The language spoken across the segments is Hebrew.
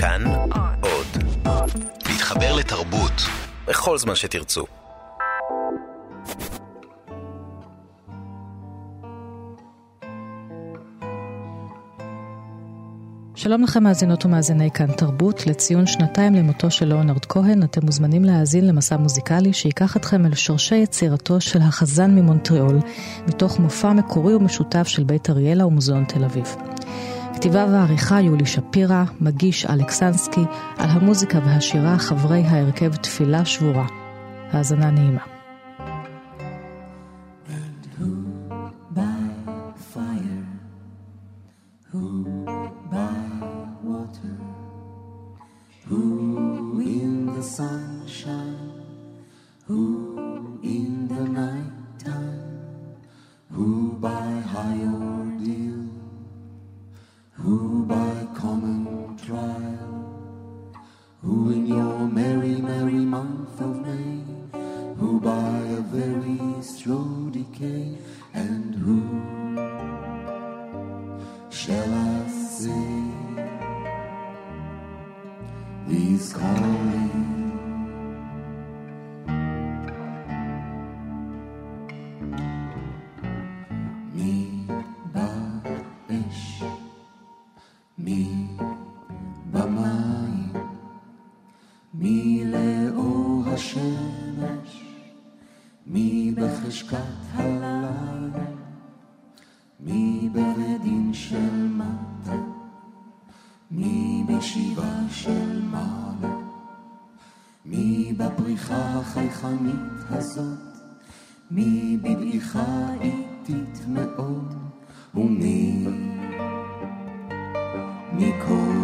כאן עוד. להתחבר לתרבות בכל זמן שתרצו. שלום לכם מאזינות ומאזיני כאן תרבות, לציון שנתיים למותו של ליאונרד כהן, אתם מוזמנים להאזין למסע מוזיקלי שייקח אתכם אל שורשי יצירתו של החזן ממונטריאול, מתוך מופע מקורי ומשותף של בית אריאלה ומוזיאון תל אביב. כתיבה ועריכה יולי שפירא, מגיש אלכסנסקי, על המוזיקה והשירה חברי ההרכב תפילה שבורה. האזנה נעימה. who by common trial, who in your merry, merry month of May, who by a very slow decay, and who shall I say These calling? בחשכת הלילה, מי ברדין של מטה, מי בשבעה של מעלה, מי בפריחה החייכנית הזאת, מי בדעיכה איטית מאוד, ומי מכל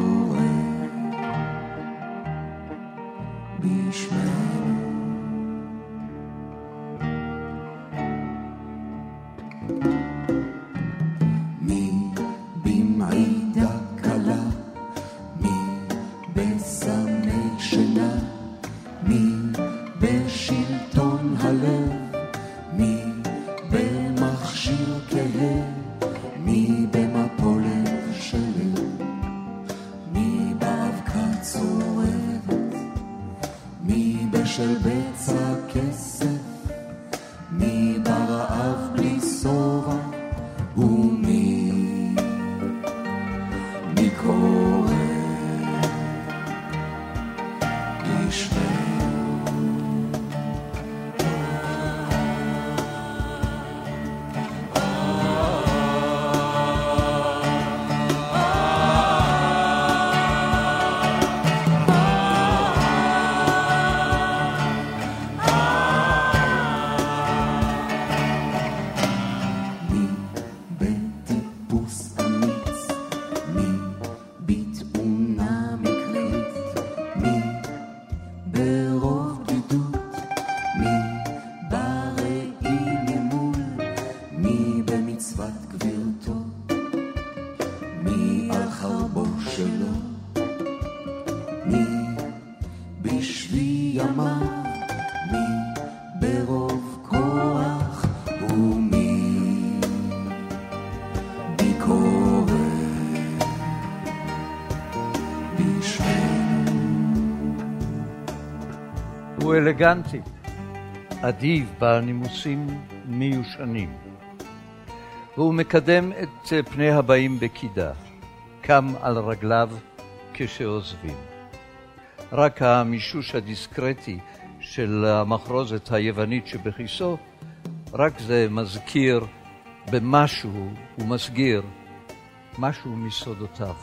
הוא אלגנטי, אדיב, בעל נימוסים מיושנים. והוא מקדם את פני הבאים בקידה, קם על רגליו כשעוזבים. רק המישוש הדיסקרטי של המחרוזת היוונית שבכיסו, רק זה מזכיר במשהו, הוא מסגיר משהו מסודותיו.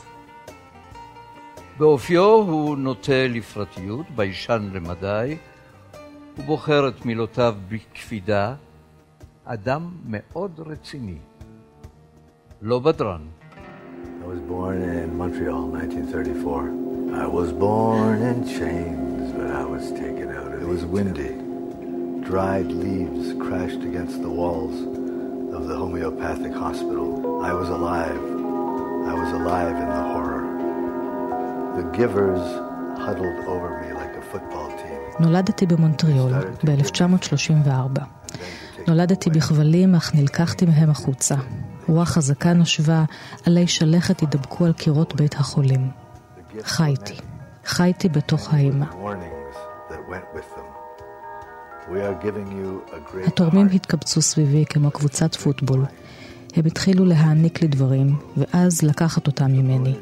באופיו הוא נוטה לפרטיות, ביישן למדי, הוא בוחר את מילותיו בקפידה, אדם מאוד רציני, לא בדרן. I was born in Montreal, 1934. I was born in chains, but I was taken out of It was windy. Dried leaves crashed against the walls of the homeopathic hospital. I was alive. I was alive in the horror. The givers huddled over me like a football team. נולדתי במונטריאול ב-1934. נולדתי בכבלים, אך נלקחתי מהם החוצה. רוח חזקה נשבה, עלי שלכת הידבקו על קירות בית החולים. חייתי. חייתי בתוך האימה. התורמים התקבצו סביבי כמו קבוצת פוטבול. הם התחילו להעניק לי דברים, ואז לקחת אותם ממני.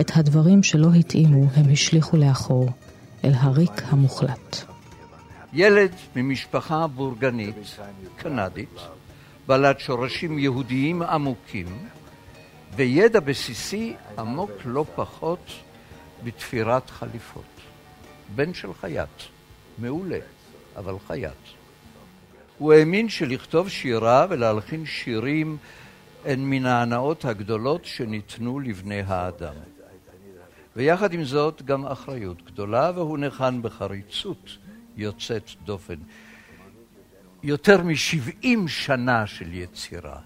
את הדברים שלא התאימו הם השליכו לאחור, אל הריק המוחלט. ילד ממשפחה בורגנית, קנדית, בעלת שורשים יהודיים עמוקים, וידע בסיסי עמוק לא פחות בתפירת חליפות. בן של חייט, מעולה, אבל חייט. הוא האמין שלכתוב שירה ולהלחין שירים הן מן ההנאות הגדולות שניתנו לבני האדם. ויחד עם זאת גם אחריות גדולה, והוא ניחן בחריצות יוצאת דופן. יותר משבעים שנה של יצירה,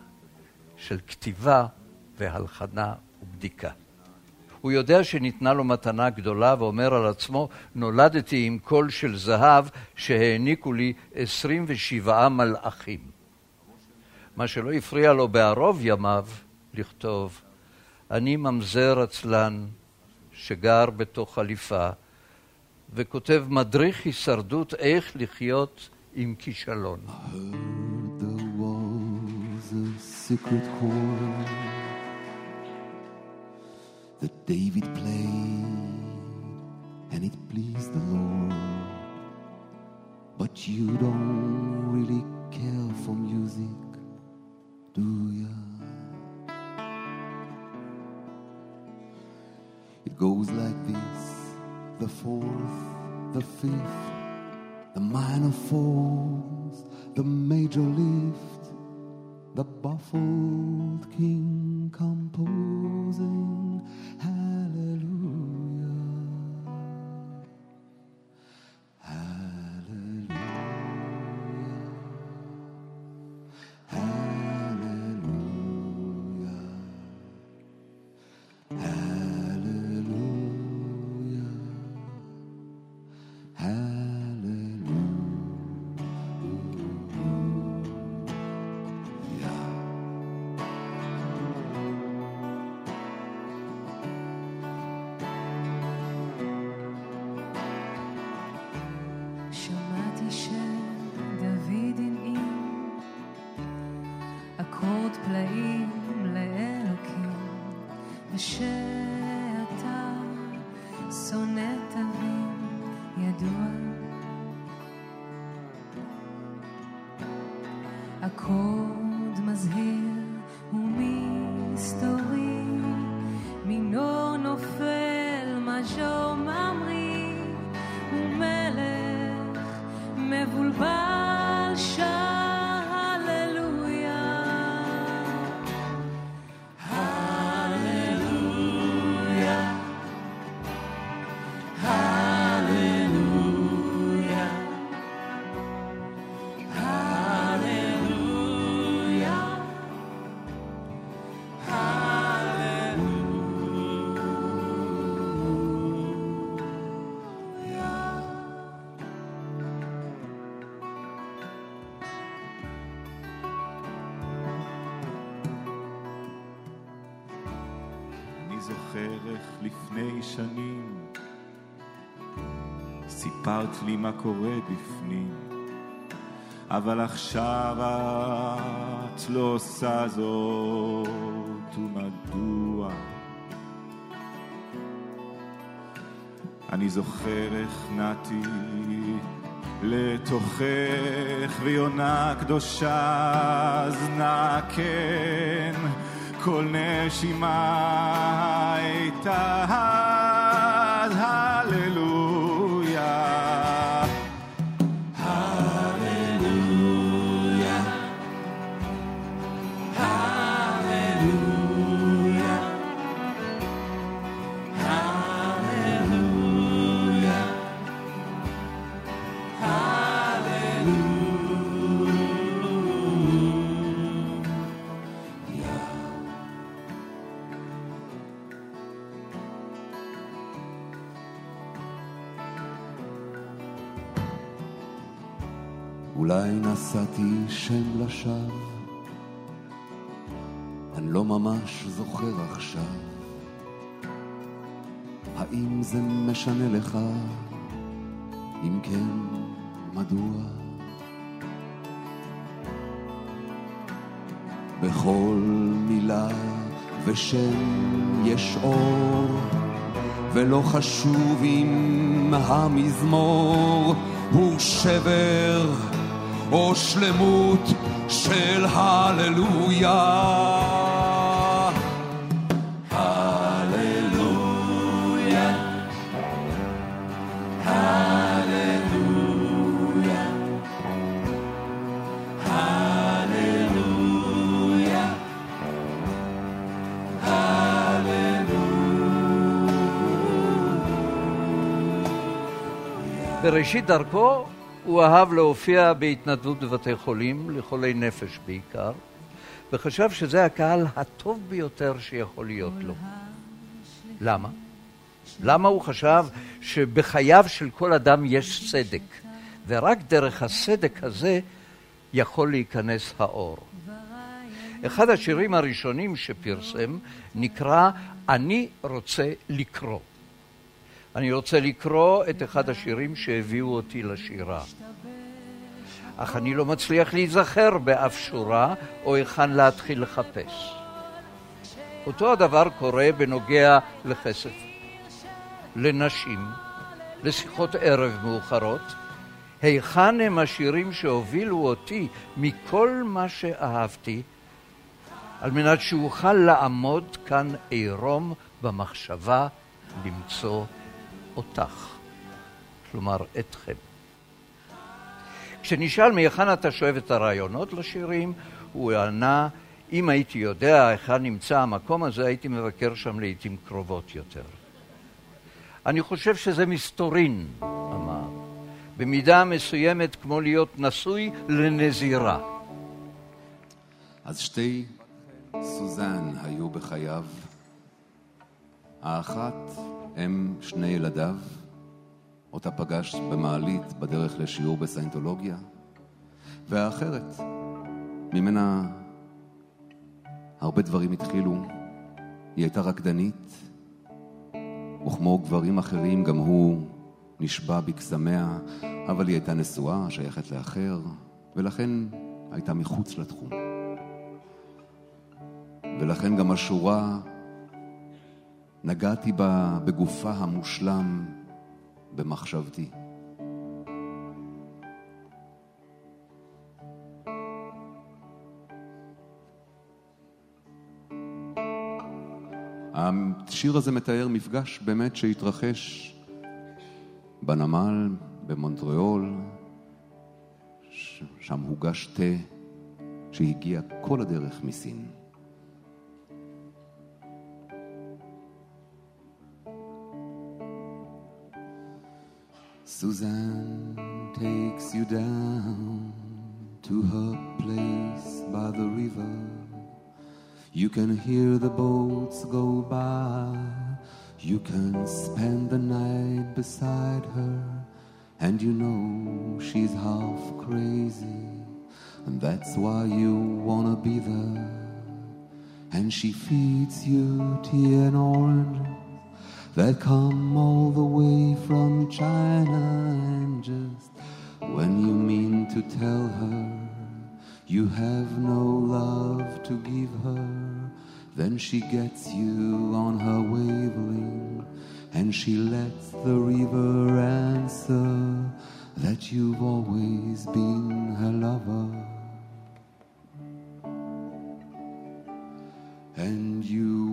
של כתיבה והלחנה ובדיקה. הוא יודע שניתנה לו מתנה גדולה ואומר על עצמו, נולדתי עם קול של זהב שהעניקו לי עשרים ושבעה מלאכים. מה שלא הפריע לו בערוב ימיו לכתוב, אני ממזר עצלן שגר בתוך חליפה וכותב מדריך הישרדות איך לחיות עם כישלון. But you don't really care for music, do ya? It goes like this. The fourth, the fifth, the minor falls, the major lift, the baffled king composing לי מה קורה בפנים, אבל עכשיו את לא עושה זאת, ומדוע? אני זוכר איך נעתי לתוכך, ויונה קדושה זנה כן, כל נשימה הייתה מצאתי שם לשווא, אני לא ממש זוכר עכשיו. האם זה משנה לך? אם כן, מדוע? בכל מילה ושם יש אור, ולא חשוב אם המזמור הוא שבר או שלמות של הללויה. בראשית דרכו הוא אהב להופיע בהתנדבות בבתי חולים, לחולי נפש בעיקר, וחשב שזה הקהל הטוב ביותר שיכול להיות לו. למה? למה הוא חשב שבחייו של כל אדם יש צדק, ורק דרך הסדק הזה יכול להיכנס האור. אחד השירים הראשונים שפרסם נקרא "אני רוצה לקרוא". אני רוצה לקרוא את אחד השירים שהביאו אותי לשירה. אך אני לא מצליח להיזכר באף שורה או היכן להתחיל לחפש. אותו הדבר קורה בנוגע לכסף, לנשים, לשיחות ערב מאוחרות. היכן הם השירים שהובילו אותי מכל מה שאהבתי, על מנת שאוכל לעמוד כאן עירום במחשבה למצוא אותך, כלומר אתכם. כשנשאל מהיכן אתה שואב את הרעיונות לשירים, הוא ענה, אם הייתי יודע היכן נמצא המקום הזה, הייתי מבקר שם לעיתים קרובות יותר. אני חושב שזה מסתורין, אמר, במידה מסוימת כמו להיות נשוי לנזירה. אז שתי סוזן היו בחייו. האחת הם שני ילדיו, אותה פגש במעלית בדרך לשיעור בסיינטולוגיה, והאחרת, ממנה הרבה דברים התחילו. היא הייתה רקדנית, וכמו גברים אחרים גם הוא נשבע בקסמיה, אבל היא הייתה נשואה, שייכת לאחר, ולכן הייתה מחוץ לתחום. ולכן גם השורה נגעתי בה בגופה המושלם במחשבתי. השיר הזה מתאר מפגש באמת שהתרחש בנמל, במונטריאול, שם הוגש תה שהגיע כל הדרך מסין. Suzanne takes you down to her place by the river. You can hear the boats go by. You can spend the night beside her. And you know she's half crazy. And that's why you wanna be there. And she feeds you tea and oranges that come all the way from China and just when you mean to tell her you have no love to give her then she gets you on her wavelength and she lets the river answer that you've always been her lover. And you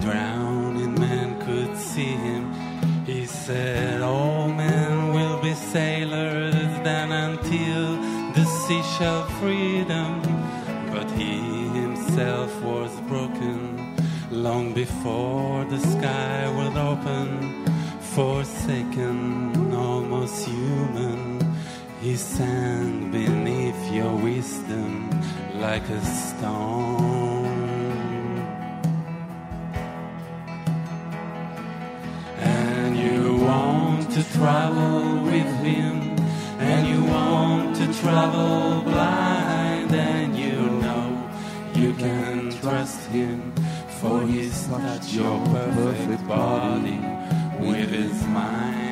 Drowning men could see him. He said, All men will be sailors then until the sea shall freedom. But he himself was broken long before the sky would open. Forsaken, almost human, he sank beneath your wisdom like a stone. Travel with him, and you want to travel blind, and you know you can trust him, for he's touched your perfect body with his mind.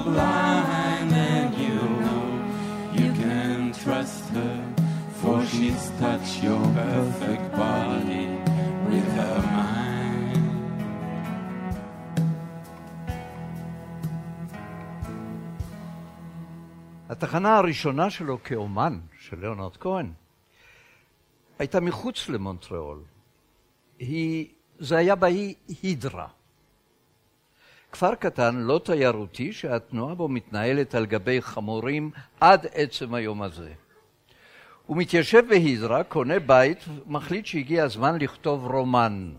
Blind, and you know you can trust her, for she's touched your perfect body with her mind. התחנה הראשונה שלו כאומן, של ליאונרד כהן, הייתה מחוץ למונטריאול. היא, זה היה באי הידרה. כפר קטן, לא תיירותי, שהתנועה בו מתנהלת על גבי חמורים עד עצם היום הזה. הוא מתיישב בהידרה, קונה בית, מחליט שהגיע הזמן לכתוב רומן.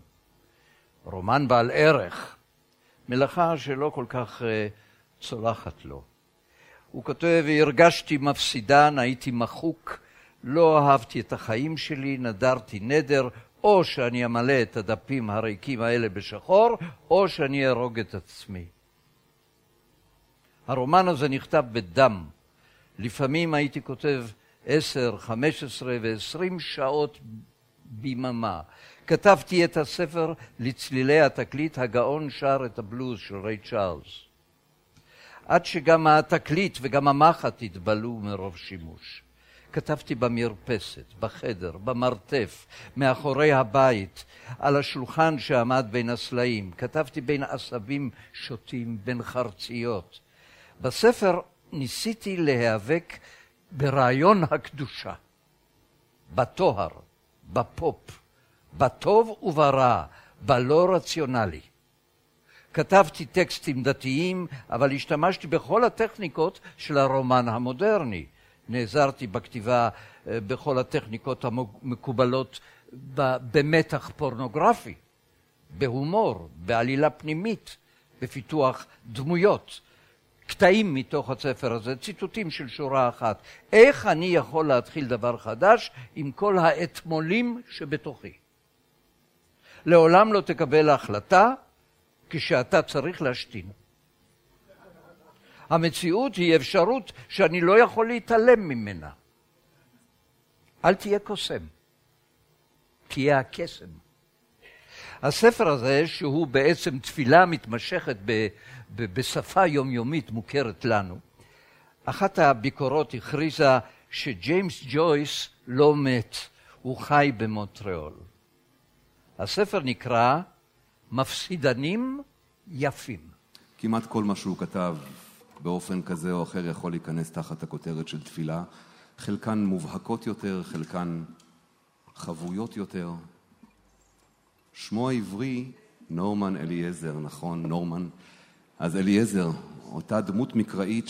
רומן בעל ערך, מלאכה שלא כל כך uh, צולחת לו. הוא כותב, הרגשתי מפסידן, הייתי מחוק, לא אהבתי את החיים שלי, נדרתי נדר, או שאני אמלא את הדפים הריקים האלה בשחור, או שאני אהרוג את עצמי. הרומן הזה נכתב בדם. לפעמים הייתי כותב עשר, חמש עשרה ועשרים שעות ביממה. כתבתי את הספר לצלילי התקליט הגאון שר את הבלוז של ריי צ'ארלס. עד שגם התקליט וגם המחט התבלו מרוב שימוש. כתבתי במרפסת, בחדר, במרתף, מאחורי הבית, על השולחן שעמד בין הסלעים. כתבתי בין עשבים שוטים, בין חרציות. בספר ניסיתי להיאבק ברעיון הקדושה, בטוהר, בפופ, בטוב וברע, בלא רציונלי. כתבתי טקסטים דתיים, אבל השתמשתי בכל הטכניקות של הרומן המודרני. נעזרתי בכתיבה בכל הטכניקות המקובלות במתח פורנוגרפי, בהומור, בעלילה פנימית, בפיתוח דמויות. קטעים מתוך הספר הזה, ציטוטים של שורה אחת. איך אני יכול להתחיל דבר חדש עם כל האתמולים שבתוכי? לעולם לא תקבל החלטה כשאתה צריך להשתין. המציאות היא אפשרות שאני לא יכול להתעלם ממנה. אל תהיה קוסם, תהיה הקסם. הספר הזה, שהוא בעצם תפילה מתמשכת ב, ב, בשפה יומיומית מוכרת לנו, אחת הביקורות הכריזה שג'יימס ג'ויס לא מת, הוא חי במונטריאול. הספר נקרא מפסידנים יפים. כמעט כל מה שהוא כתב באופן כזה או אחר יכול להיכנס תחת הכותרת של תפילה. חלקן מובהקות יותר, חלקן חבויות יותר. שמו העברי נורמן אליעזר, נכון, נורמן. אז אליעזר, אותה דמות מקראית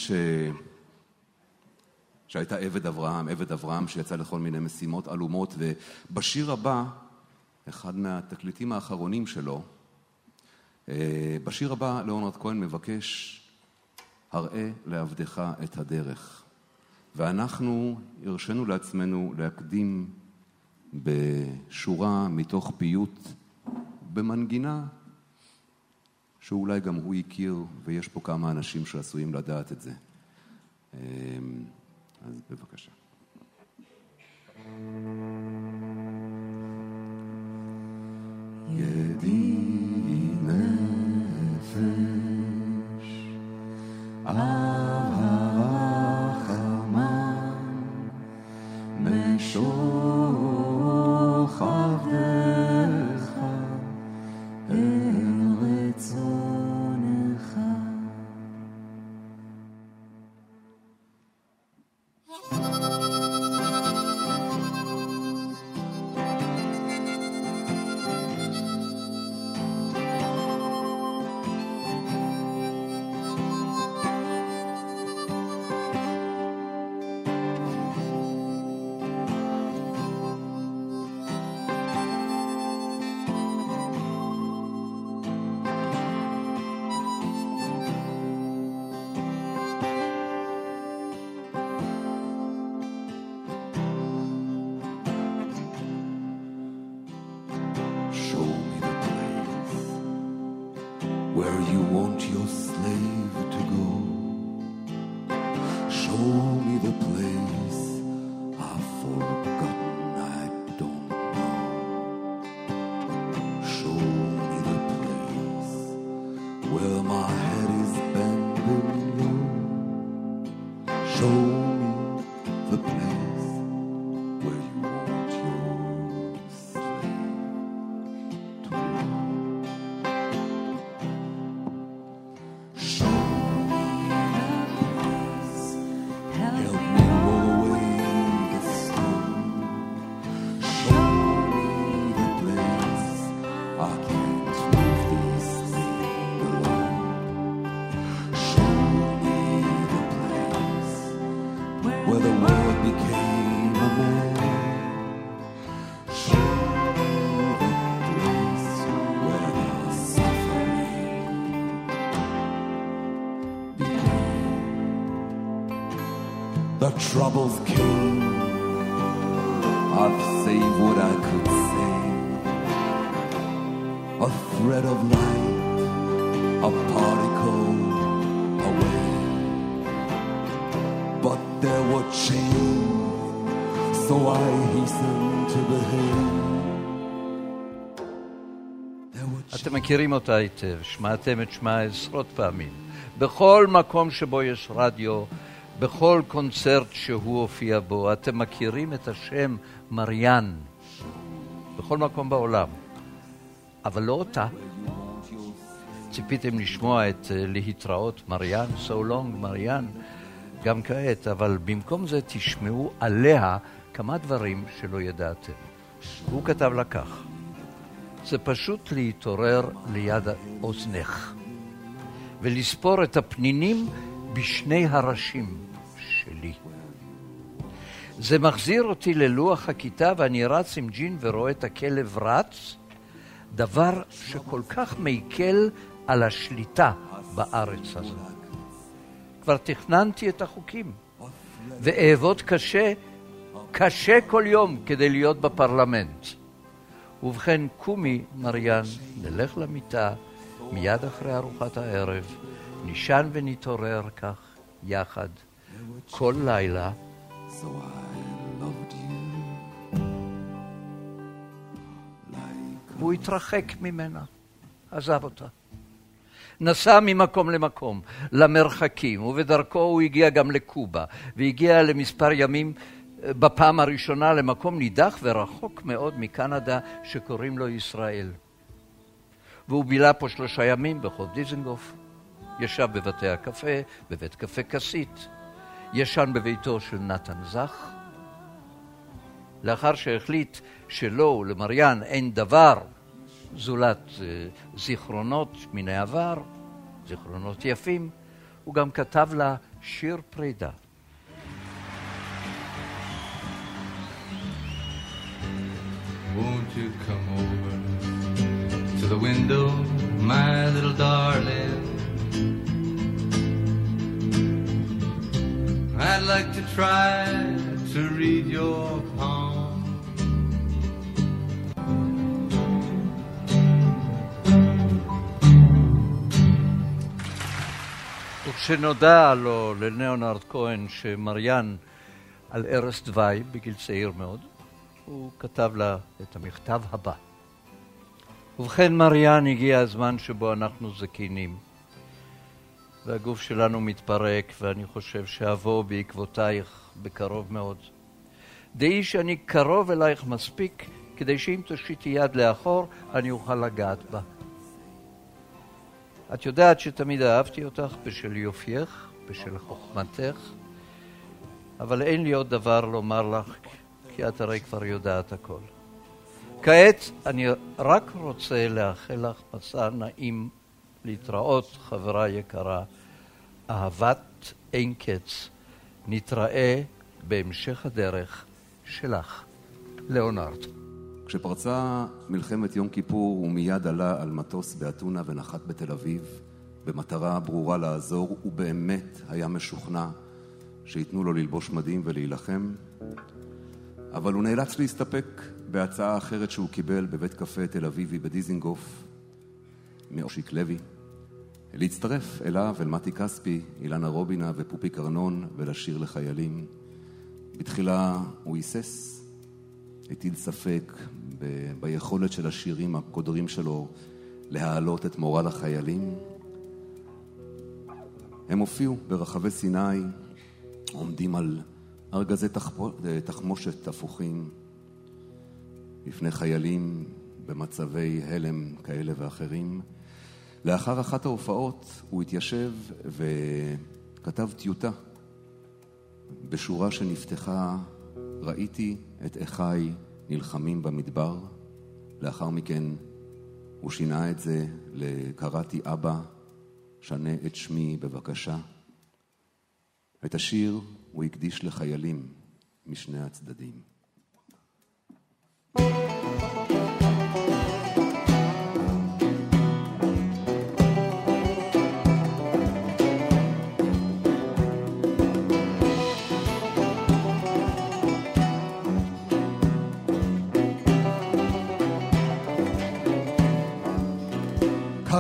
שהייתה עבד אברהם, עבד אברהם שיצא לכל מיני משימות עלומות, ובשיר הבא, אחד מהתקליטים האחרונים שלו, אה, בשיר הבא ליאונרד כהן מבקש, הראה לעבדך את הדרך. ואנחנו הרשינו לעצמנו להקדים בשורה מתוך פיוט במנגינה שאולי גם הוא הכיר, ויש פה כמה אנשים שעשויים לדעת את זה. אמ, אז בבקשה. ידי Amen. troubles came, I've saved what I could say. A thread of light, a particle away. But there were chains, so I hastened to behave. אתם מכירים אותה היטב, שמעתם את שמה עשרות פעמים. בכל מקום שבו יש רדיו, בכל קונצרט שהוא הופיע בו. אתם מכירים את השם מריאן בכל מקום בעולם, אבל לא אותה. ציפיתם לשמוע את אה, להתראות מריאן, so long מריאן, גם כעת, אבל במקום זה תשמעו עליה כמה דברים שלא ידעתם. הוא כתב לה כך: זה פשוט להתעורר ליד אוזנך ולספור את הפנינים בשני הראשים שלי. זה מחזיר אותי ללוח הכיתה ואני רץ עם ג'ין ורואה את הכלב רץ, דבר שכל כך מקל על השליטה בארץ הזאת. כבר תכננתי את החוקים, ואעבוד קשה, קשה כל יום כדי להיות בפרלמנט. ובכן, קומי, מריאן, נלך למיטה מיד אחרי ארוחת הערב, נישן ונתעורר כך יחד כל לילה. והוא התרחק ממנה, עזב אותה. נסע ממקום למקום, למרחקים, ובדרכו הוא הגיע גם לקובה, והגיע למספר ימים אה, בפעם הראשונה למקום נידח ורחוק מאוד מקנדה שקוראים לו ישראל. והוא בילה פה שלושה ימים בחוף דיזנגוף. ישב בבתי הקפה, בבית קפה כסית, ישן בביתו של נתן זך. לאחר שהחליט שלו ולמריאן אין דבר זולת אה, זיכרונות מן העבר, זיכרונות יפים, הוא גם כתב לה שיר פרידה. Won't you come over to the window, my little darling? I'd like to try to read your palm. וכשנודע לו, לליאונרד כהן, שמריאן על ערש דווי בגיל צעיר מאוד, הוא כתב לה את המכתב הבא: ובכן, מריאן, הגיע הזמן שבו אנחנו זקנים, והגוף שלנו מתפרק, ואני חושב שאבוא בעקבותייך בקרוב מאוד. דעי שאני קרוב אלייך מספיק כדי שאם תושיטי יד לאחור, אני אוכל לגעת בה. את יודעת שתמיד אהבתי אותך בשל יופייך, בשל חוכמתך, אבל אין לי עוד דבר לומר לך, כי את הרי כבר יודעת הכל. כעת אני רק רוצה לאחל לך מסע נעים להתראות, חברה יקרה. אהבת אין קץ. נתראה בהמשך הדרך שלך, ליאונרד. כשפרצה מלחמת יום כיפור הוא מיד עלה על מטוס באתונה ונחת בתל אביב במטרה ברורה לעזור, הוא באמת היה משוכנע שייתנו לו ללבוש מדים ולהילחם, אבל הוא נאלץ להסתפק בהצעה אחרת שהוא קיבל בבית קפה תל אביבי בדיזינגוף מאושיק לוי, להצטרף אליו, אל מתי כספי, אילנה רובינה ופופי קרנון ולשיר לחיילים. בתחילה הוא היסס, הטיל ספק ב- ביכולת של השירים הקודרים שלו להעלות את מורל החיילים. הם הופיעו ברחבי סיני, עומדים על ארגזי תחמושת הפוכים, לפני חיילים במצבי הלם כאלה ואחרים. לאחר אחת ההופעות הוא התיישב וכתב טיוטה בשורה שנפתחה ראיתי את אחיי נלחמים במדבר. לאחר מכן הוא שינה את זה ל"קראתי אבא, שנה את שמי בבקשה". את השיר הוא הקדיש לחיילים משני הצדדים.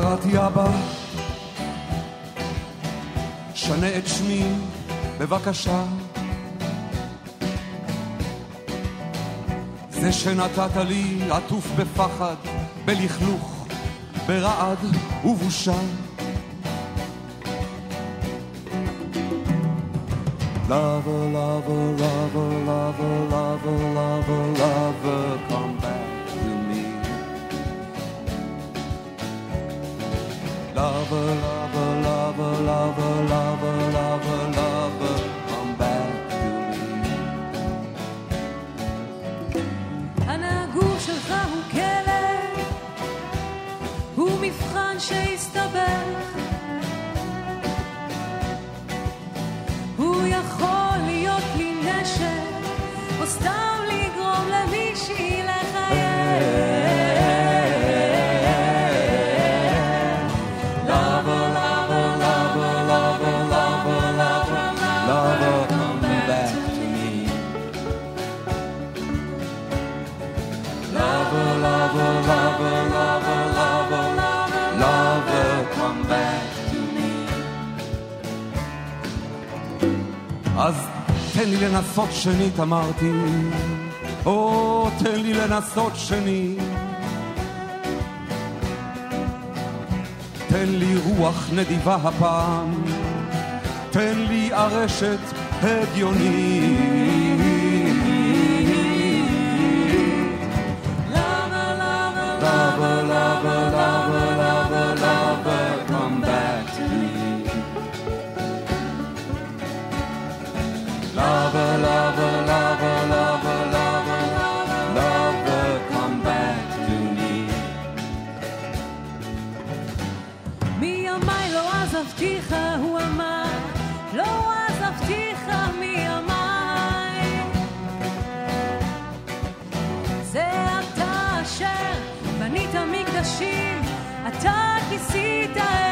קראתי אבא, שנה את שמי בבקשה. זה שנתת לי עטוף בפחד, בלכלוך, ברעד ובושה. Lover, lover, lover, lover, lover, lover, lover, come back Lover, lover, lover, lover, lover, lover, תן לי לנסות שנית, אמרתי. או, תן לי לנסות שנית. תן לי רוח נדיבה הפעם, תן לי ארשת הגיונית. Lover, lover, lover, lover, אזבתיך, הוא אמר, לא אזבתיך מימיי. זה אתה אשר בנית מקדשים, אתה כיסית את...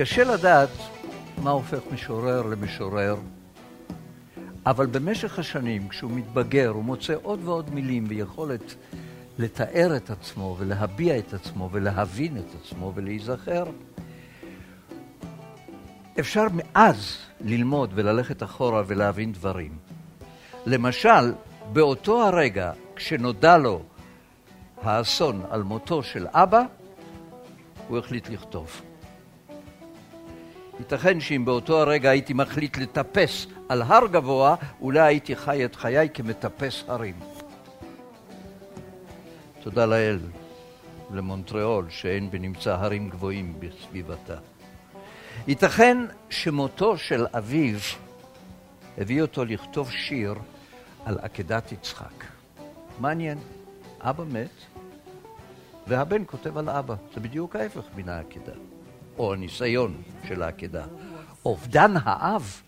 קשה לדעת מה הופך משורר למשורר, אבל במשך השנים, כשהוא מתבגר, הוא מוצא עוד ועוד מילים ויכולת לתאר את עצמו ולהביע את עצמו ולהבין את עצמו ולהיזכר. אפשר מאז ללמוד וללכת אחורה ולהבין דברים. למשל, באותו הרגע, כשנודע לו האסון על מותו של אבא, הוא החליט לכתוב. ייתכן שאם באותו הרגע הייתי מחליט לטפס על הר גבוה, אולי הייתי חי את חיי כמטפס הרים. תודה לאל, למונטריאול, שאין בנמצא הרים גבוהים בסביבתה. ייתכן שמותו של אביו הביא אותו לכתוב שיר על עקדת יצחק. מעניין, אבא מת, והבן כותב על אבא. זה בדיוק ההפך מן העקדה, או הניסיון של העקדה. אובדן האב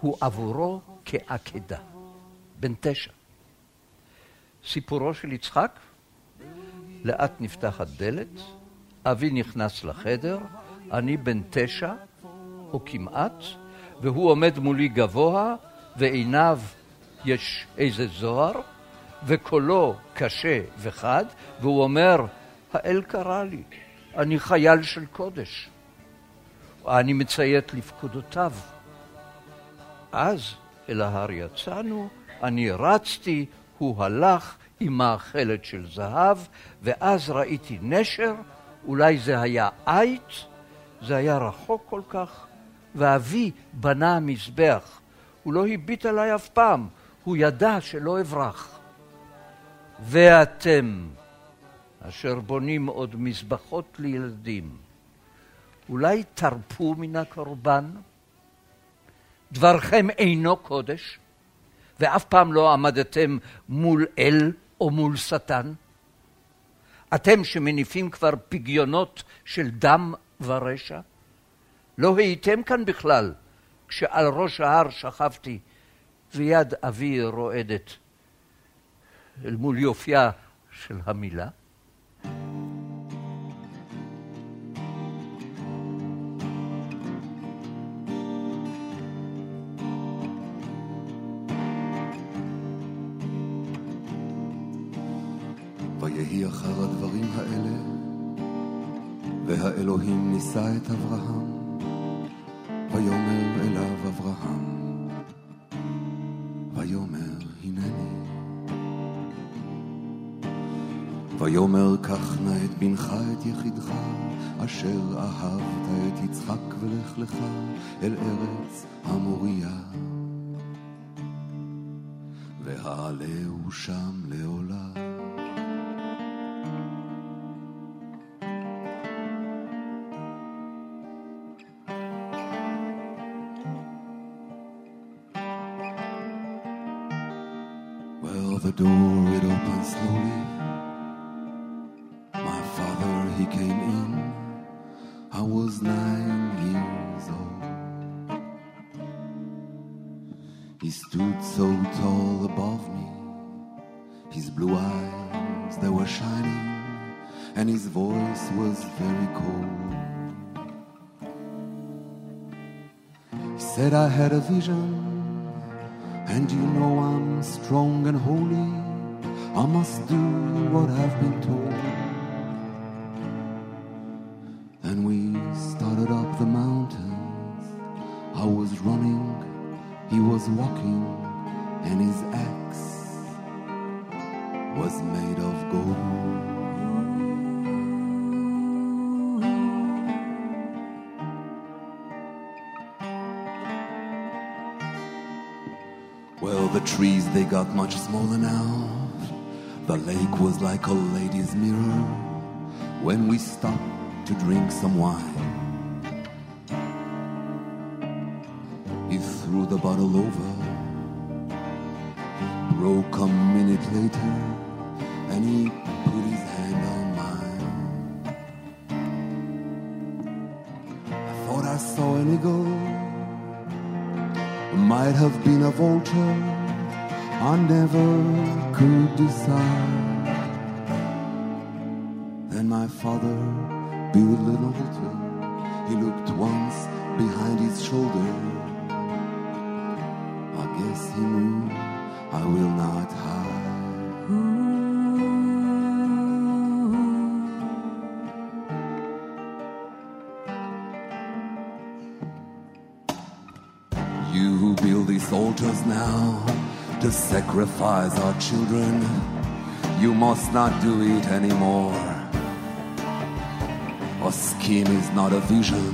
הוא עבורו כעקדה, בן תשע. סיפורו של יצחק, לאט נפתחת דלת, אבי נכנס לחדר, אני בן תשע, או כמעט, והוא עומד מולי גבוה, ועיניו יש איזה זוהר, וקולו קשה וחד, והוא אומר, האל קרא לי, אני חייל של קודש. אני מציית לפקודותיו. אז אל ההר יצאנו, אני רצתי, הוא הלך עם מאכלת של זהב, ואז ראיתי נשר, אולי זה היה עית, זה היה רחוק כל כך, ואבי בנה מזבח. הוא לא הביט עליי אף פעם, הוא ידע שלא אברח. ואתם, אשר בונים עוד מזבחות לילדים, אולי תרפו מן הקורבן? דברכם אינו קודש, ואף פעם לא עמדתם מול אל או מול שטן? אתם שמניפים כבר פגיונות של דם ורשע? לא הייתם כאן בכלל כשעל ראש ההר שכבתי ויד אבי רועדת אל מול יופייה של המילה? נישא את אברהם, ויאמר אליו אברהם, ויאמר הנני. ויאמר קח נא את בנך את יחידך, אשר אהבת את יצחק ולך לך אל ארץ המוריה. והעלהו שם לעולם. Well, the door it opened slowly. My father he came in. I was nine years old. He stood so tall above me. His blue eyes they were shining, and his voice was very cold. He said I had a vision. And you know I'm strong and holy. I must do what I've been told. And we started up the mountains. I was running, he was walking, and his the they got much smaller now. The lake was like a lady's mirror when we stopped to drink some wine. He threw the bottle over, broke a minute later, and he put his hand on mine. I thought I saw an eagle. Might have been a vulture. I never could decide. Then my father built an altar. He looked once behind his shoulder. I guess he knew I will not hide. You who build these altars now to sacrifice our children, you must not do it anymore. A scheme is not a vision.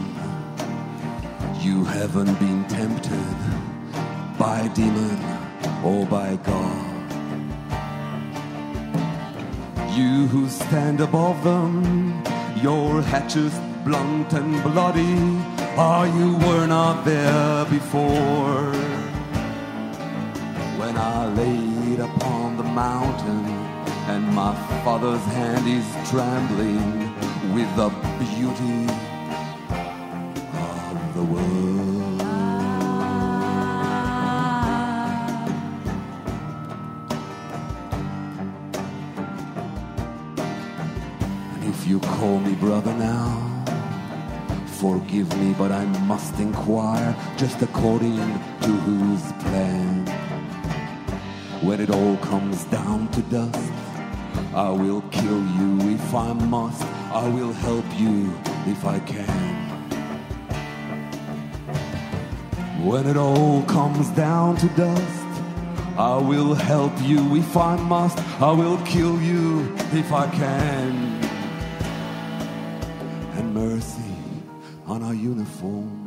You haven't been tempted by demon or by God. You who stand above them, your hatches blunt and bloody, ah, you were not there before. When I laid upon the mountain, and my father's hand is trembling with the beauty of the world. And if you call me brother now, forgive me, but I must inquire just according to whose plan. When it all comes down to dust, I will kill you if I must. I will help you if I can. When it all comes down to dust, I will help you if I must. I will kill you if I can. And mercy on our uniform.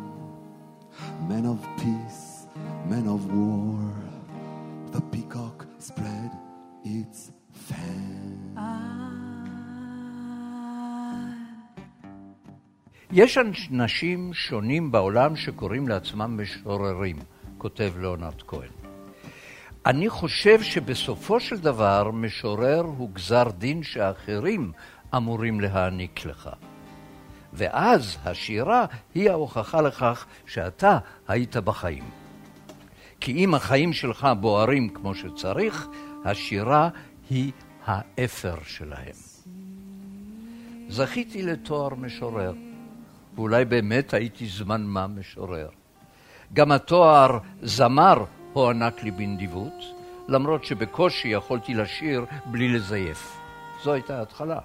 יש אנשים שונים בעולם שקוראים לעצמם משוררים, כותב ליאונרד כהן. אני חושב שבסופו של דבר משורר הוא גזר דין שאחרים אמורים להעניק לך. ואז השירה היא ההוכחה לכך שאתה היית בחיים. כי אם החיים שלך בוערים כמו שצריך, השירה היא האפר שלהם. זכיתי לתואר משורר, ואולי באמת הייתי זמן מה משורר. גם התואר זמר הוענק לי בנדיבות, למרות שבקושי יכולתי לשיר בלי לזייף. זו הייתה ההתחלה.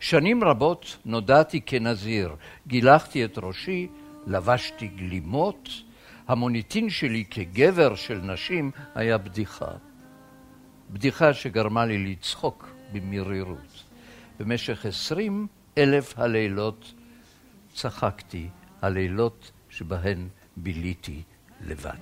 שנים רבות נודעתי כנזיר, גילחתי את ראשי, לבשתי גלימות, המוניטין שלי כגבר של נשים היה בדיחה. בדיחה שגרמה לי לצחוק במרירות. במשך עשרים אלף הלילות צחקתי, הלילות שבהן ביליתי לבד.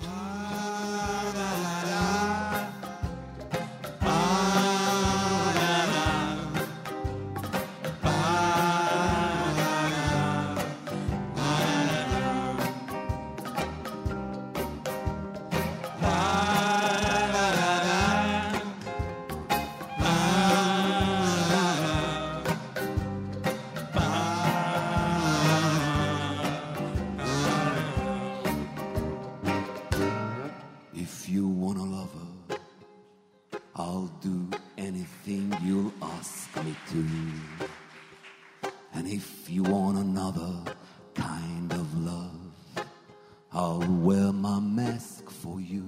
I'll wear my mask for you.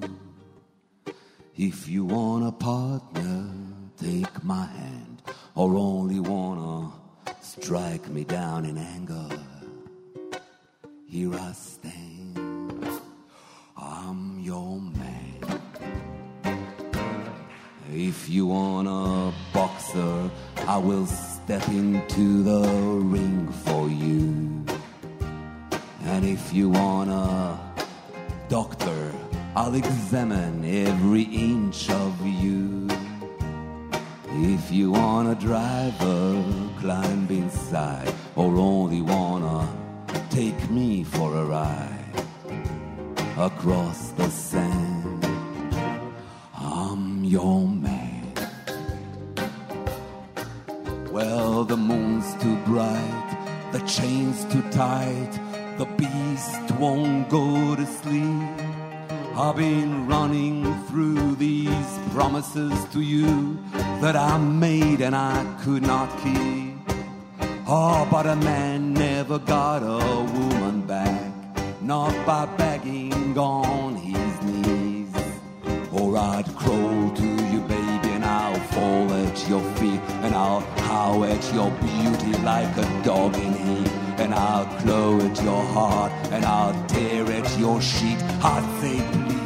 If you want a partner, take my hand, or only wanna strike me down in anger. Here I stand, I'm your man. If you want a boxer, I will step into the ring for you. And if you want a doctor, I'll examine every inch of you. If you want a driver, climb inside, or only wanna take me for a ride across the sand. I'm your man. Well, the moon's too bright, the chain's too tight. The beast won't go to sleep. I've been running through these promises to you that I made and I could not keep. Oh, but a man never got a woman back, not by begging on his knees. Or I'd crawl to you, baby, and I'll fall at your feet, and I'll howl at your beauty like a dog in heat. And I'll claw at your heart, and I'll tear at your sheet. I'd say,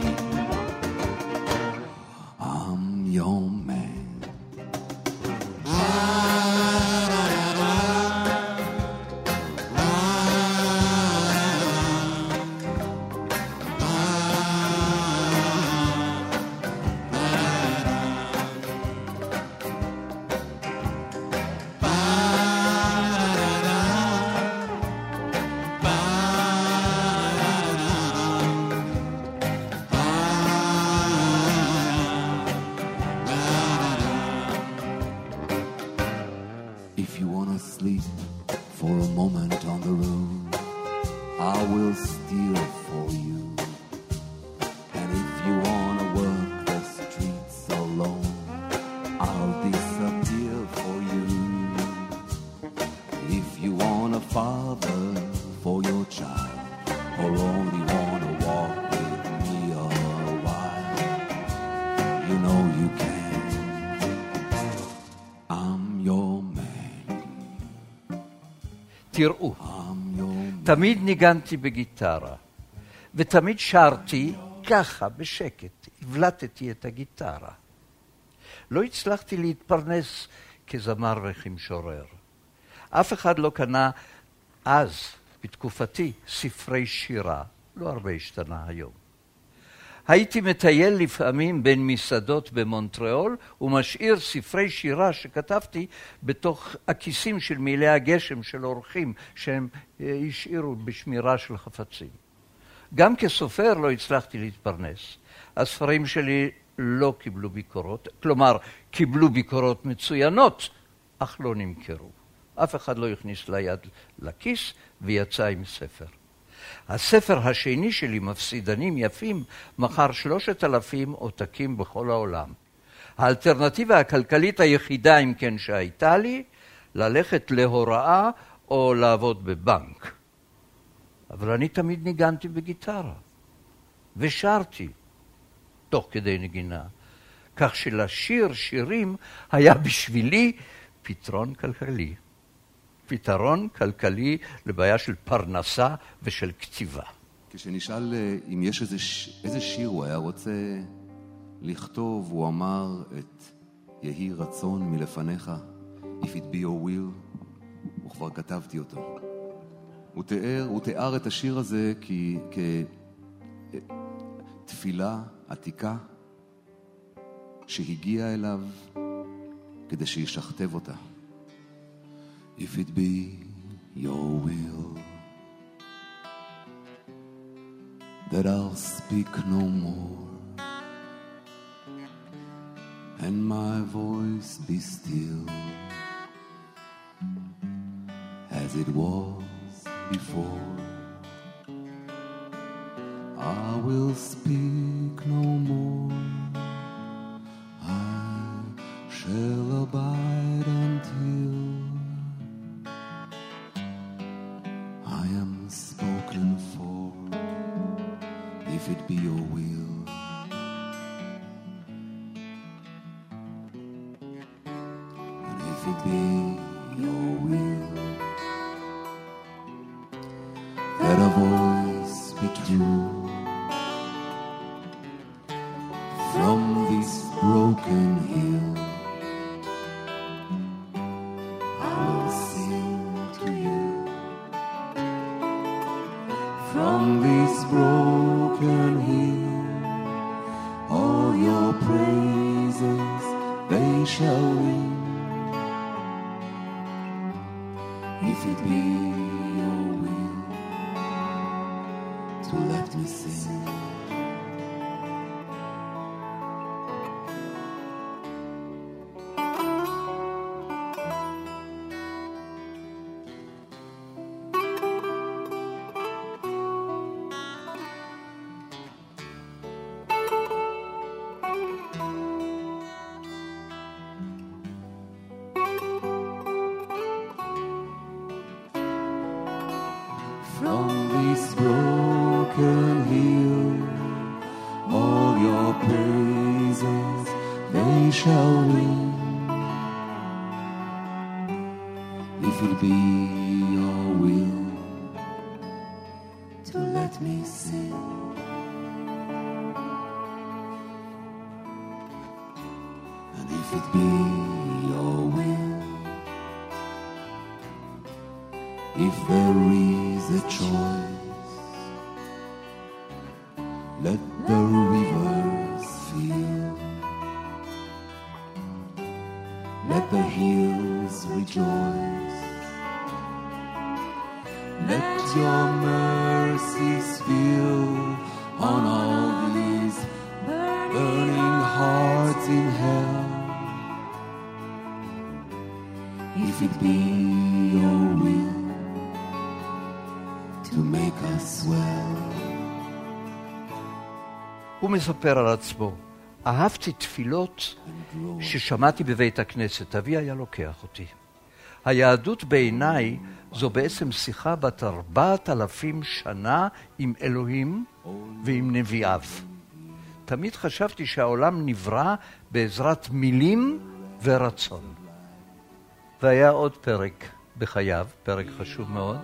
תראו, תמיד ניגנתי בגיטרה, ותמיד שרתי ככה, בשקט, הבלטתי את הגיטרה. לא הצלחתי להתפרנס כזמר וכמשורר. אף אחד לא קנה אז, בתקופתי, ספרי שירה. לא הרבה השתנה היום. הייתי מטייל לפעמים בין מסעדות במונטריאול ומשאיר ספרי שירה שכתבתי בתוך הכיסים של מעילי הגשם של אורחים שהם אה, השאירו בשמירה של חפצים. גם כסופר לא הצלחתי להתפרנס. הספרים שלי לא קיבלו ביקורות, כלומר, קיבלו ביקורות מצוינות, אך לא נמכרו. אף אחד לא הכניס ליד לכיס ויצא עם ספר. הספר השני שלי, מפסידנים יפים, מכר שלושת אלפים עותקים בכל העולם. האלטרנטיבה הכלכלית היחידה, אם כן, שהייתה לי, ללכת להוראה או לעבוד בבנק. אבל אני תמיד ניגנתי בגיטרה, ושרתי תוך כדי נגינה, כך שלשיר שירים היה בשבילי פתרון כלכלי. פתרון כלכלי לבעיה של פרנסה ושל כתיבה. כשנשאל אה, אם יש איזה, ש... איזה שיר הוא היה רוצה לכתוב, הוא אמר את יהי רצון מלפניך, If it be your will, וכבר כתבתי אותו. הוא תיאר, הוא תיאר את השיר הזה כי, כתפילה עתיקה שהגיעה אליו כדי שישכתב אותה. If it be your will that I'll speak no more and my voice be still as it was before, I will speak no more. I shall abide until הוא מספר על עצמו, אהבתי תפילות ששמעתי בבית הכנסת, אבי היה לוקח אותי. היהדות בעיניי זו בעצם שיחה בת ארבעת אלפים שנה עם אלוהים ועם נביאיו. תמיד חשבתי שהעולם נברא בעזרת מילים ורצון. והיה עוד פרק בחייו, פרק חשוב מאוד.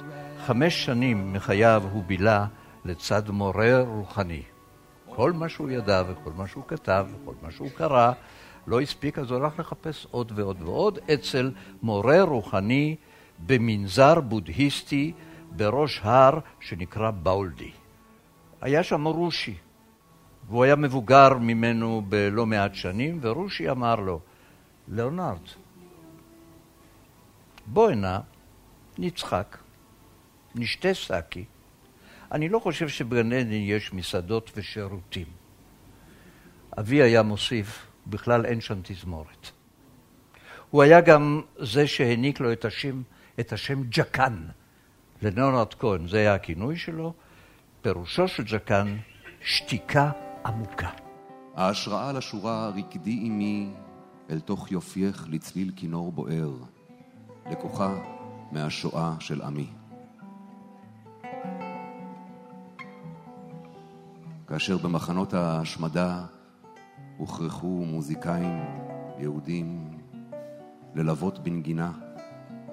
חמש שנים מחייו הוא בילה לצד מורה רוחני. כל מה שהוא ידע וכל מה שהוא כתב וכל מה שהוא קרא לא הספיק, אז הוא הלך לחפש עוד ועוד ועוד אצל מורה רוחני במנזר בודהיסטי בראש הר שנקרא באולדי. היה שם רושי, והוא היה מבוגר ממנו בלא מעט שנים, ורושי אמר לו, ליאונרד, בוא הנה, נצחק, נשתה סאקי. אני לא חושב שבגן עדן יש מסעדות ושירותים. אבי היה מוסיף, בכלל אין שם תזמורת. הוא היה גם זה שהעניק לו את השם, את השם ג'קן לנונרד כהן, זה היה הכינוי שלו. פירושו של ג'קן, שתיקה עמוקה. ההשראה לשורה רקדי עמי אל תוך יופייך לצליל כינור בוער, לקוחה מהשואה של עמי. כאשר במחנות ההשמדה הוכרחו מוזיקאים יהודים ללוות בנגינה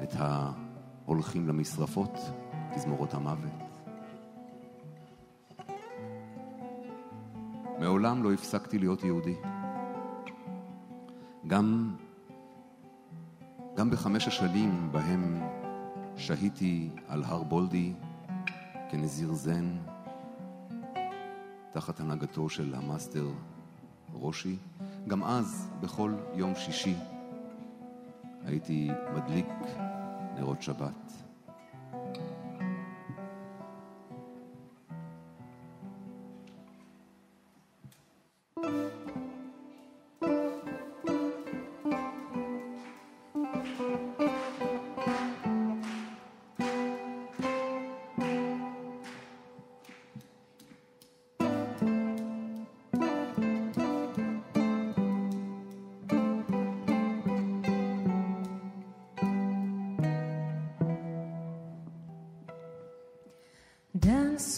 את ההולכים למשרפות, תזמורות המוות. מעולם לא הפסקתי להיות יהודי. גם, גם בחמש השנים בהם שהיתי על הר בולדי כנזיר זן, תחת הנהגתו של המאסטר רושי. גם אז, בכל יום שישי, הייתי מדליק נרות שבת.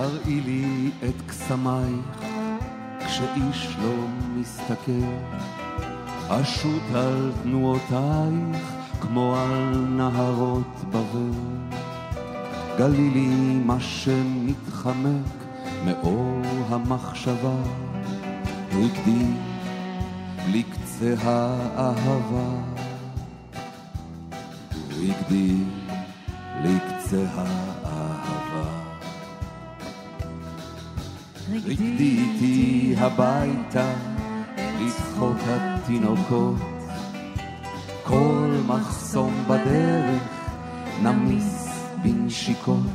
ראי לי את קסמייך כשאיש לא מסתכל, אשוט על תנועותייך כמו על נהרות בבל. גלי לי מה שמתחמק מאור המחשבה, הגדי לקצה האהבה. הגדי לקצה האהבה. רקדי איתי הביתה לצחוק התינוקות, כל מחסום בדרך נמיס בנשיקות.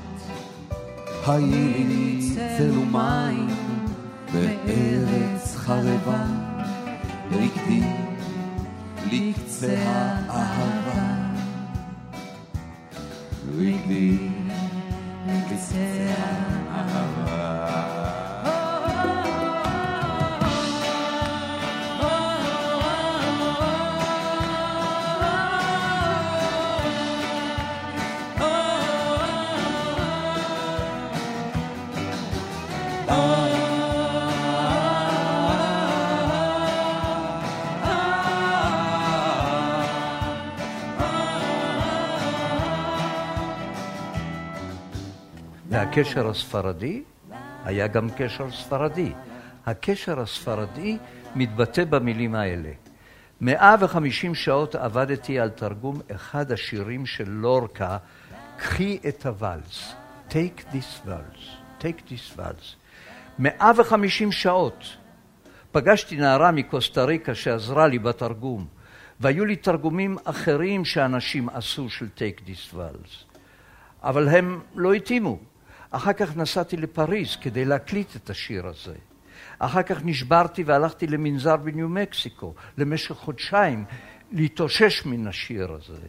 היי לי צל ומים בארץ חרבה, רקדי לקצה האהבה. רקדי לקצה האהבה. והקשר הספרדי היה גם קשר ספרדי. הקשר הספרדי מתבטא במילים האלה. 150 שעות עבדתי על תרגום אחד השירים של לורקה, קחי את הוואלס, take this waltz, take this waltz. 150 שעות. פגשתי נערה מקוסטה ריקה שעזרה לי בתרגום, והיו לי תרגומים אחרים שאנשים עשו של take this waltz, אבל הם לא התאימו. אחר כך נסעתי לפריז כדי להקליט את השיר הזה. אחר כך נשברתי והלכתי למנזר בניו מקסיקו למשך חודשיים להתאושש מן השיר הזה.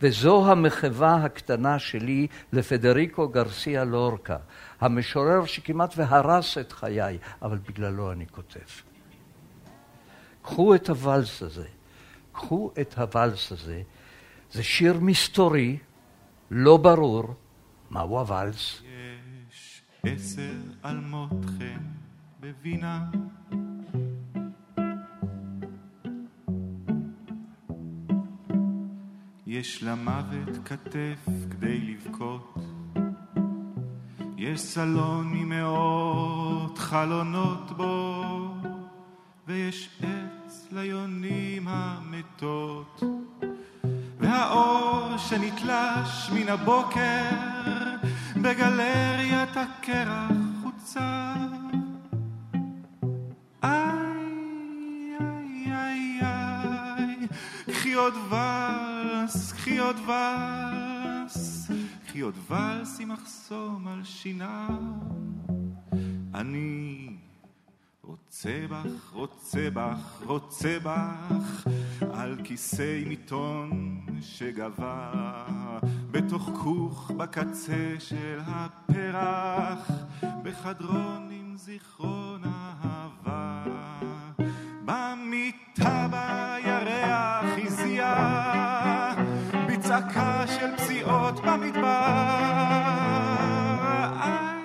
וזו המחווה הקטנה שלי לפדריקו גרסיה לורקה, המשורר שכמעט והרס את חיי, אבל בגללו אני כותב. קחו את הוואלס הזה, קחו את הוואלס הזה, זה שיר מסתורי, לא ברור, מהו הוואלס? עשר אלמות חן בווינה יש למוות כתף כדי לבכות. יש סלון עם מאות חלונות בו ויש עץ ליונים המתות. והאור שנתלש מן הבוקר בגלריית הקרח חוצה. איי, איי, איי, קחי עוד ולס, קחי עוד ולס, קחי עוד ולס עם מחסום על שיניו. אני רוצה בך, רוצה בך, רוצה בך, על כיסא מיטון שגבה, בתוך כוך בקצה של הפרח, בחדרון עם זיכרון אהבה. במיטה בירח הזיע, בצעקה של פציעות במדבר. איי,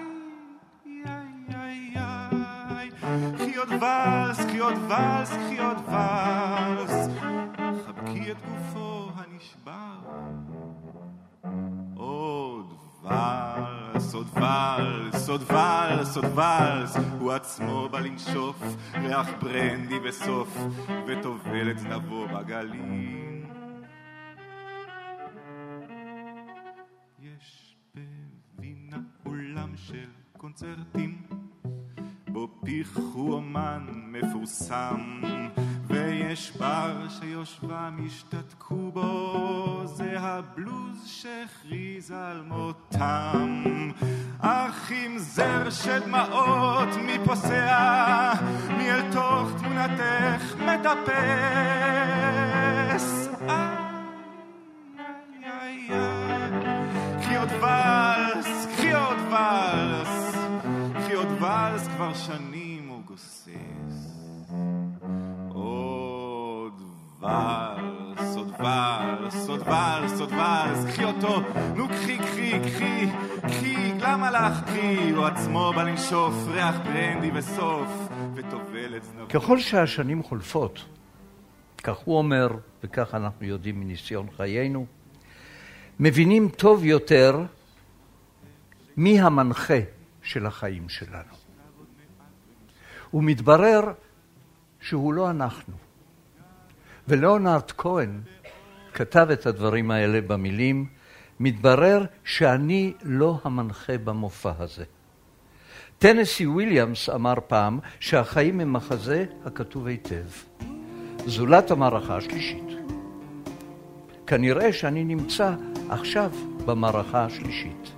איי, איי, קחי עוד ולס, קחי עוד ולס, קחי עוד ולס, עוד ולס. הוא עצמו בא לנשוף ריח ברנדי בסוף, וטובל את זנבו בגלים. יש בווינה אולם של קונצרטים בו פיחו אומן מפורסם ויש בר שיושבם השתתקו בו זה הבלוז שהכריז על מותם. אך עם זר של דמעות מי פוסע מי אל תוך תמונתך מטפס. איי איי איי קחי עוד ולס, קחי עוד ולס. קחי עוד ולס כבר שנים הוא גוסס ולס, עוד ולס, עוד ולס, עוד ולס קחי אותו, נו קחי, קחי, קחי קחי, למה לך קחי? הוא עצמו בא לנשוף ריח ברנדי וסוף, וטובל את זנבו. ככל שהשנים חולפות, כך הוא אומר, וכך אנחנו יודעים מניסיון חיינו, מבינים טוב יותר מי המנחה של החיים שלנו. ומתברר שהוא לא אנחנו. ולאונרד כהן כתב את הדברים האלה במילים, מתברר שאני לא המנחה במופע הזה. טנסי וויליאמס אמר פעם שהחיים הם מחזה הכתוב היטב, זולת המערכה השלישית. כנראה שאני נמצא עכשיו במערכה השלישית,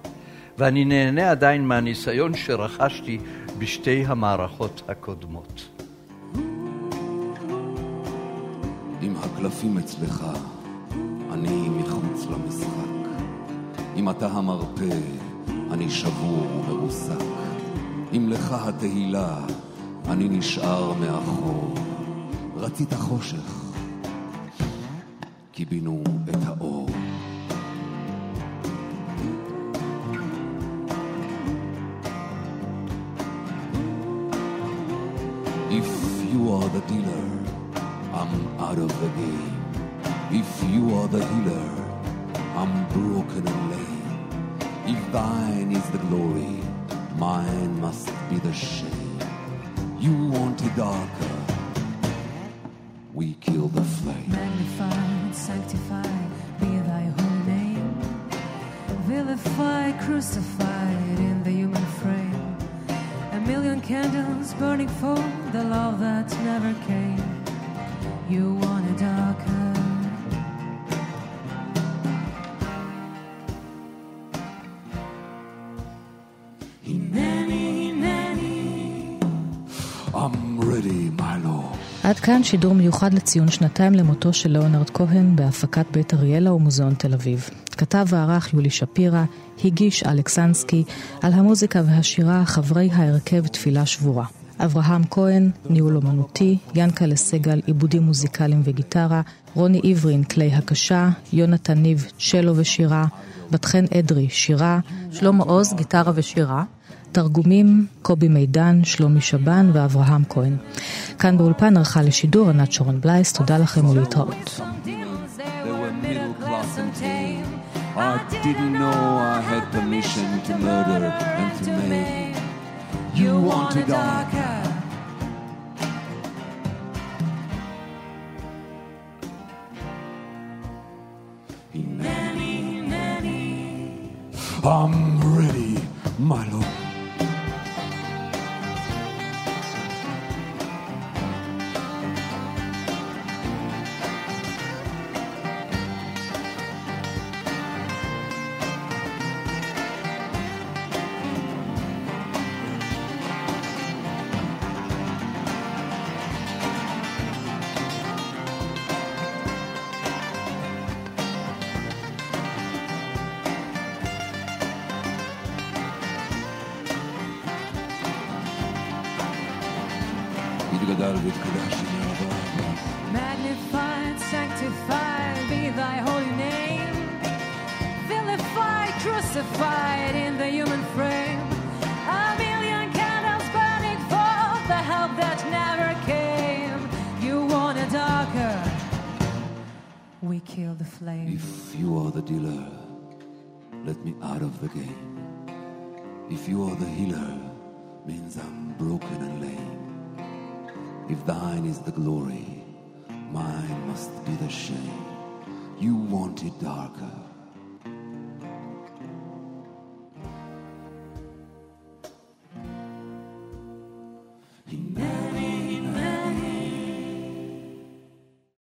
ואני נהנה עדיין מהניסיון שרכשתי בשתי המערכות הקודמות. אם הקלפים אצלך, אני מחוץ למשחק. אם אתה המרפא, אני שבור ומרוסק. אם לך התהילה, אני נשאר מאחור. רצית חושך, קיבינו את האור. If you are the dealer, out of the game. If you are the healer, I'm broken and lame. If thine is the glory, mine must be the shame. You want it darker, we kill כאן שידור מיוחד לציון שנתיים למותו של ליאונרד כהן בהפקת בית אריאלה ומוזיאון תל אביב. כתב וערך יולי שפירא, הגיש אלכסנסקי, על המוזיקה והשירה חברי ההרכב תפילה שבורה. אברהם כהן, ניהול אומנותי, ינקלה סגל, עיבודים מוזיקליים וגיטרה, רוני עברין, כלי הקשה, יונתן ניב, צ'לו ושירה, בת חן אדרי, שירה, שלמה עוז, גיטרה ושירה, תרגומים, קובי מידן, שלומי שבן ואברהם כהן. כאן באולפן ערכה לשידור ענת שרון בלייס, תודה לכם ולהתראות. I didn't know I had permission to murder and to maim. You want it darker. I'm ready, my lord.